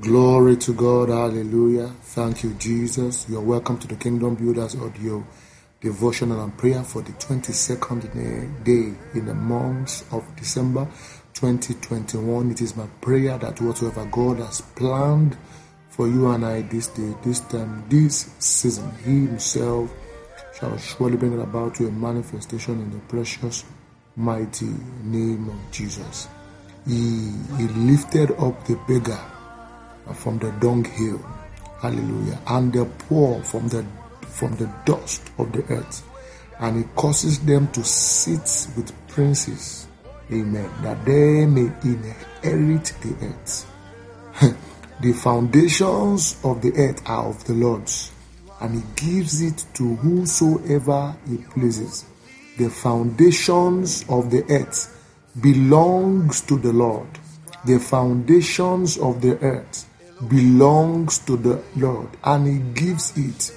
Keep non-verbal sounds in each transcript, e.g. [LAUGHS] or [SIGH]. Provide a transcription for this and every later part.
Glory to God. Hallelujah. Thank you, Jesus. You're welcome to the Kingdom Builders audio devotional and prayer for the 22nd day in the month of December 2021. It is my prayer that whatsoever God has planned for you and I this day, this time, this season, He Himself shall surely bring it about to a manifestation in the precious, mighty name of Jesus. He, he lifted up the beggar Uh, from the dunghill. Hallelujah. And the poor from the from the dust of the earth. And he causes them to sit with princes. Amen. That they may inherit the earth. [LAUGHS] the foundations of the earth are of the Lord's, and he gives it to whosoever he pleases. The foundations of the earth belongs to the Lord. The foundations of the earth belongs to the Lord, and He gives it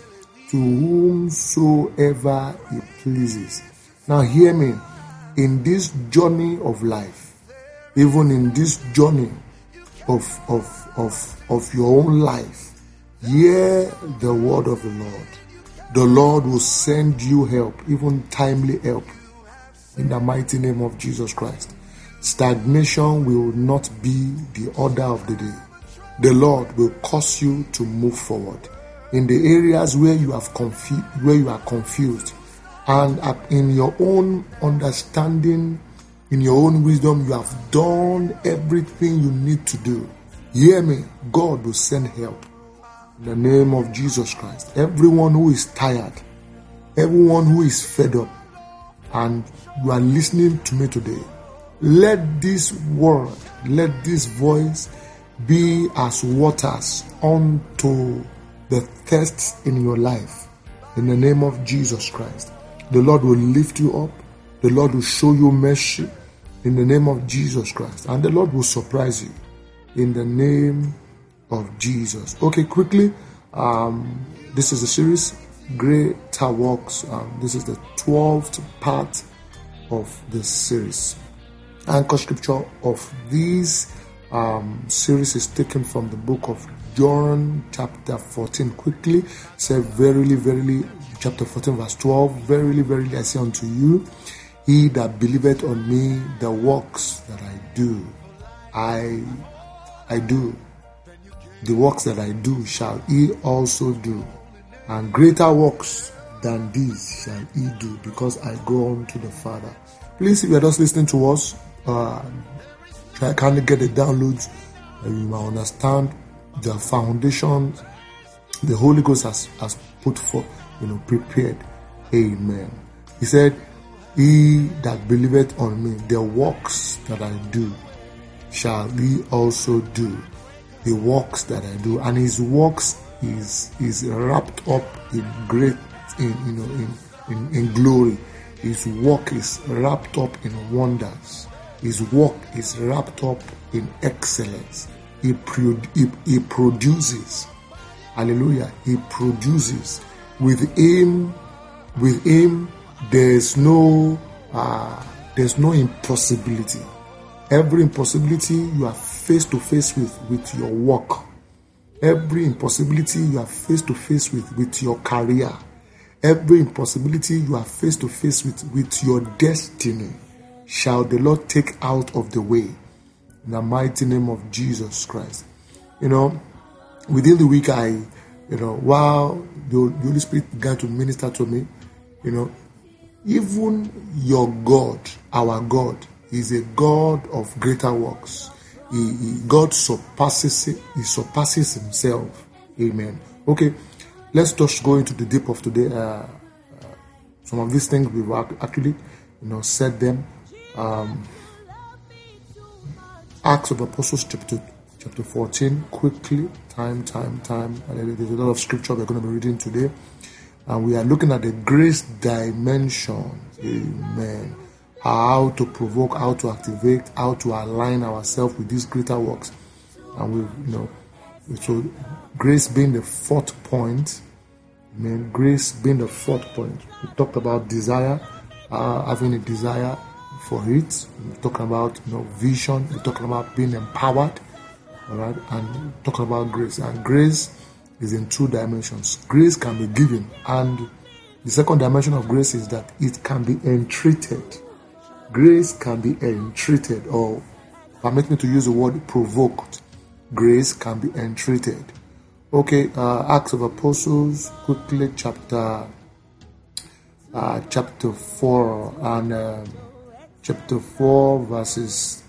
to whomsoever He pleases. Now, hear me. In this journey of life, even in this journey of, of, of, of your own life, hear the word of the Lord. The Lord will send you help, even timely help, in the mighty name of Jesus Christ. Stagnation will not be the order of the day the Lord will cause you to move forward in the areas where you have confused, where you are confused, and in your own understanding, in your own wisdom, you have done everything you need to do. Hear me, God will send help. In the name of Jesus Christ. Everyone who is tired, everyone who is fed up, and you are listening to me today, let this word, let this voice be as waters unto the thirst in your life. In the name of Jesus Christ, the Lord will lift you up. The Lord will show you mercy in the name of Jesus Christ. And the Lord will surprise you in the name of Jesus. Okay, quickly. Um, this is the series Greater Works. Um, this is the 12th part of the series. Anchor scripture of these um, series is taken from the book of John, chapter 14. Quickly say, Verily, verily, chapter 14, verse 12. Verily, verily, I say unto you, He that believeth on me, the works that I do, I, I do. The works that I do shall he also do, and greater works than these shall he do, because I go on to the Father. Please, if you are just listening to us, uh, Try kindly get the downloads you might understand the foundation the Holy Ghost has, has put for you know prepared. Amen. He said, He that believeth on me, the works that I do, shall he also do. The works that I do, and his works is is wrapped up in great in you know in, in, in glory. His work is wrapped up in wonders. His work is wrapped up in excellence. He, pro- he, he produces. Hallelujah. He produces. With him, with him, there's no, uh, there's no impossibility. Every impossibility you are face to face with, with your work. Every impossibility you are face to face with, with your career. Every impossibility you are face to face with, with your destiny shall the Lord take out of the way in the mighty name of Jesus Christ. You know, within the week, I, you know, while the, Holy Spirit began to minister to me, you know, even your God, our God, is a God of greater works. He, he, God surpasses He surpasses Himself. Amen. Okay, let's just go into the deep of today. Uh, uh, some of these things we've actually, you know, said them um, Acts of Apostles chapter chapter 14 quickly time time time. There's a lot of scripture we're going to be reading today. And we are looking at the grace dimension. Amen. How to provoke how to activate how to align ourselves with these greater works. And we you know so grace being the fourth point. Amen. Grace being the fourth point. We talked about desire uh, having a desire for it. We're talking about you know vision. We're talking about being empowered. All right, and talking about grace, and grace is in two dimensions. Grace can be given, and the second dimension of grace is that it can be entreated. Grace can be entreated, or permit me to use the word provoked. Grace can be entreated. Okay, uh, Acts of Apostles, quickly, chapter uh, chapter four and uh, chapter four, verses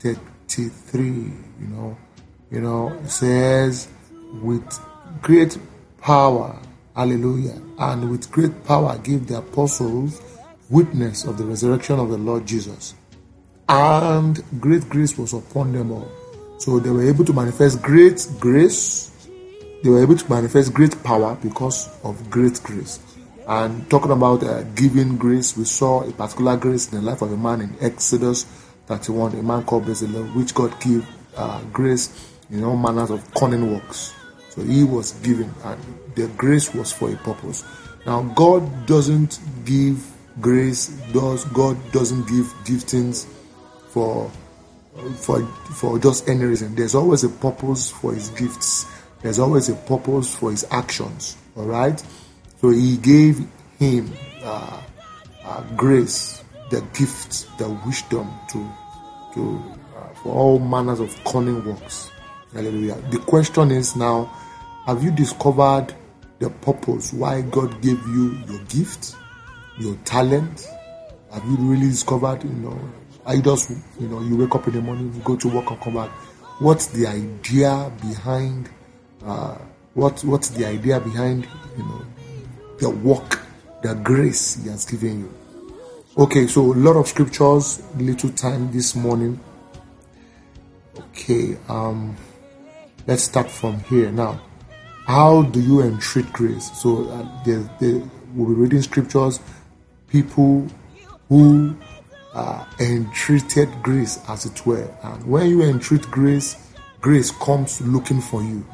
thirty-three. You know, you know, it says, "With great power, Hallelujah, and with great power, give the apostles witness of the resurrection of the Lord Jesus, and great grace was upon them all." So they were able to manifest great grace they were able to manifest great power because of great grace. And talking about uh, giving grace, we saw a particular grace in the life of a man in Exodus 31, a man called Bezalel, which God gave uh, grace in all manners of cunning works. So he was given, and the grace was for a purpose. Now, God doesn't give grace, does God doesn't give giftings for for for just any reason. There's always a purpose for his gifts. There's always a purpose for his actions. All right. So he gave him uh, uh, grace, the gift, the wisdom to to uh, for all manners of cunning works. Hallelujah. The question is now: Have you discovered the purpose why God gave you your gift, your talent? Have you really discovered? You know, I just you know you wake up in the morning, you go to work and come back. What's the idea behind? uh, what what's the idea behind you know the work, the grace He has given you. Okay, so a lot of scriptures, little time this morning. Okay, um, let's start from here now. How do you entreat grace? So uh, will be reading scriptures, people who uh, entreated grace, as it were. And when you entreat grace, grace comes looking for you.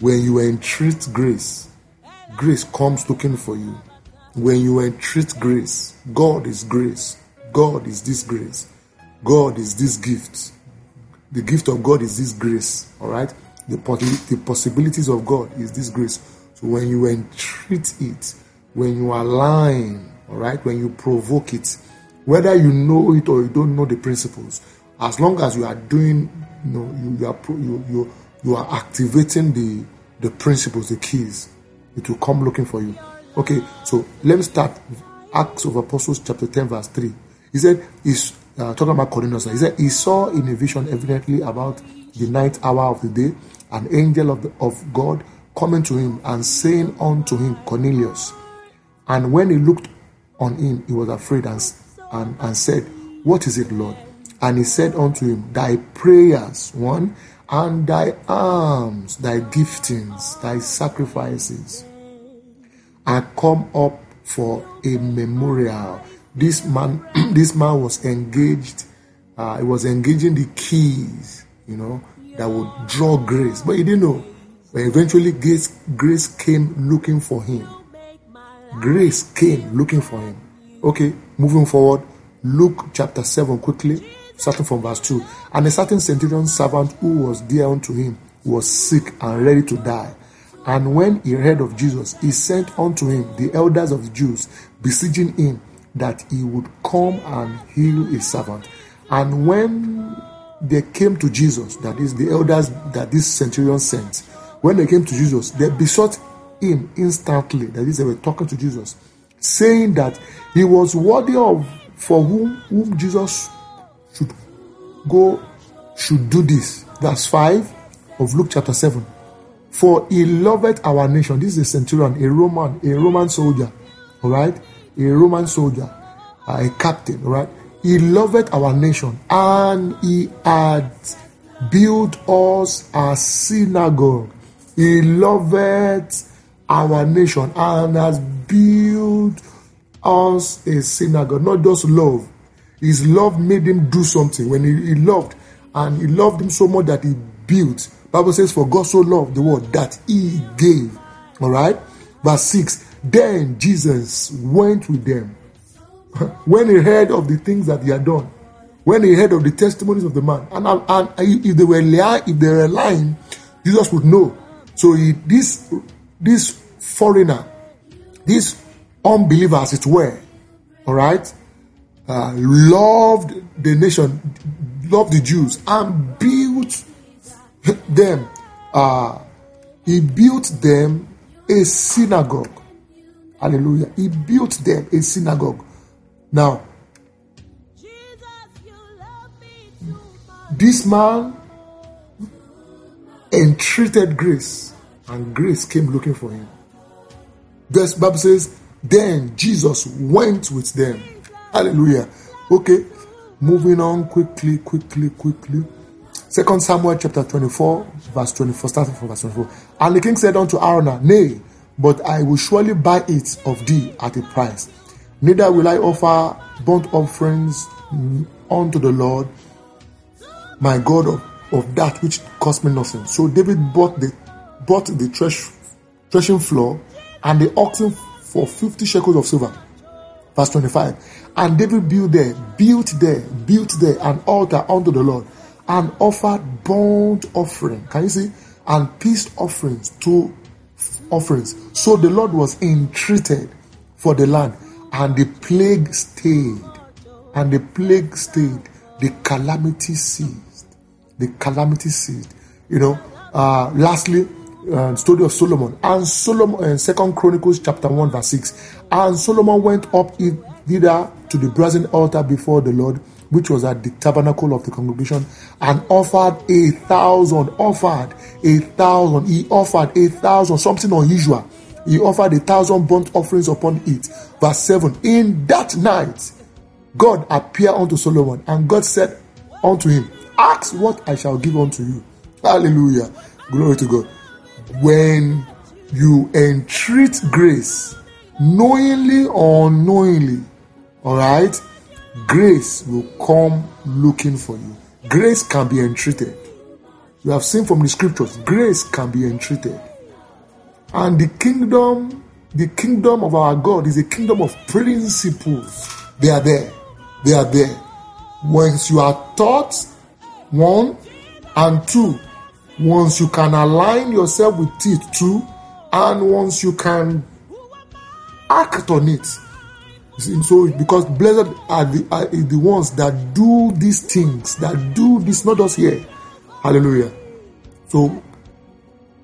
When you entreat grace, grace comes looking for you. When you entreat grace, God is grace. God is this grace. God is this gift. The gift of God is this grace. All right. The, the possibilities of God is this grace. So when you entreat it, when you align, all right, when you provoke it, whether you know it or you don't know the principles, as long as you are doing, you know, you, you are you, you you are activating the the principles, the keys. It will come looking for you. Okay, so let me start Acts of Apostles chapter 10, verse 3. He said, he's uh, talking about Cornelius. He said, he saw in a vision evidently about the ninth hour of the day an angel of, the, of God coming to him and saying unto him, Cornelius. And when he looked on him, he was afraid and, and, and said, What is it, Lord? And he said unto him, Thy prayers, one, and thy alms, thy giftings, thy sacrifices are come up for a memorial. This man, [CLEARS THROAT] this man was engaged. Uh, he was engaging the keys, you know, that would draw grace, but he didn't know. But eventually, grace, grace came looking for him. Grace came looking for him. Okay, moving forward, Luke chapter 7 quickly starting from verse 2. And a certain centurion servant who was dear unto him was sick and ready to die. And when he heard of Jesus, he sent unto him the elders of the Jews, beseeching him that he would come and heal his servant. And when they came to Jesus, that is the elders that this centurion sent, when they came to Jesus, they besought him instantly, that is, they were talking to Jesus, saying that he was worthy of for whom, whom Jesus should go, should do this. Verse 5 of Luke chapter 7. For he loved our nation. This is a centurion, a Roman, a Roman soldier. All right? A Roman soldier, a captain. All right? He loved our nation and he had built us a synagogue. He loved our nation and has built us a synagogue. Not just love, his love made him do something. When he, he loved, and he loved him so much that he built. Bible says, For God so loved the world that he gave. All right? Verse 6. Then Jesus went with them. [LAUGHS] when he heard of the things that he had done, when he heard of the testimonies of the man. And, and if they were lying, if they were lying, Jesus would know. So he, this this foreigner, this unbeliever, as it were, all right, uh, loved the nation, loved the Jews, and built them. Uh, he built them a synagogue. Hallelujah. He built them a synagogue. Now, this man entreated grace, and grace came looking for him. The Bible says, then Jesus went with them. Hallelujah. Okay, moving on quickly, quickly, quickly. Second Samuel chapter 24, verse 24, starting from verse 24. And the king said unto Araunah, Nay, but I will surely buy it of thee at a price. Neither will I offer burnt offerings unto the Lord my God of, of that which cost me nothing. So David bought the bought the thresh, threshing floor and the oxen for 50 shekels of silver. Verse 25. And David built there, built there, built there an altar unto the Lord and offered burnt offering. Can you see? And peace offerings to offerings. So the Lord was entreated for the land, and the plague stayed. And the plague stayed. The calamity ceased. The calamity ceased. You know, uh, lastly, uh, story of Solomon and Solomon, uh, Second Chronicles chapter one verse six. And Solomon went up thither to the brazen altar before the Lord, which was at the tabernacle of the congregation, and offered a thousand, offered a thousand, he offered a thousand, something unusual. He offered a thousand burnt offerings upon it. Verse 7 In that night, God appeared unto Solomon, and God said unto him, Ask what I shall give unto you. Hallelujah. Glory to God. When you entreat grace, knowingly or unknowingly, all right, grace will come looking for you. Grace can be entreated. You have seen from the scriptures, grace can be entreated. And the kingdom, the kingdom of our God is a kingdom of principles. They are there. They are there. Once you are taught, one, and two, once you can align yourself with it, two, and once you can act on it, so because blessed are the, are the ones that do these things, that do this, not us here. Hallelujah. So,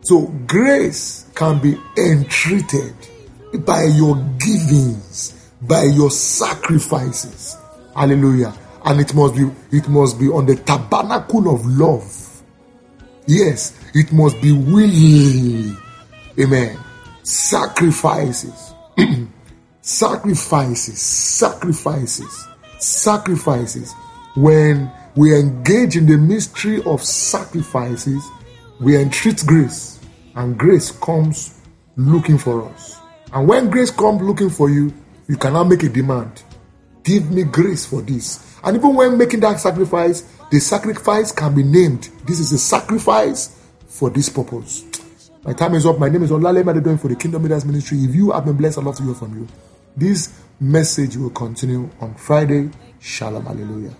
so grace can be entreated by your givings, by your sacrifices. Hallelujah. And it must be it must be on the tabernacle of love. Yes, it must be willingly. Amen. Sacrifices. Sacrifices, sacrifices, sacrifices. When we engage in the mystery of sacrifices, we entreat grace, and grace comes looking for us. And when grace comes looking for you, you cannot make a demand. Give me grace for this. And even when making that sacrifice, the sacrifice can be named. This is a sacrifice for this purpose. My time is up. My name is Olale Madedoin for the Kingdom Leaders Ministry. If you have been blessed, I'd love to hear from you. This message will continue on Friday. Shalom. Hallelujah.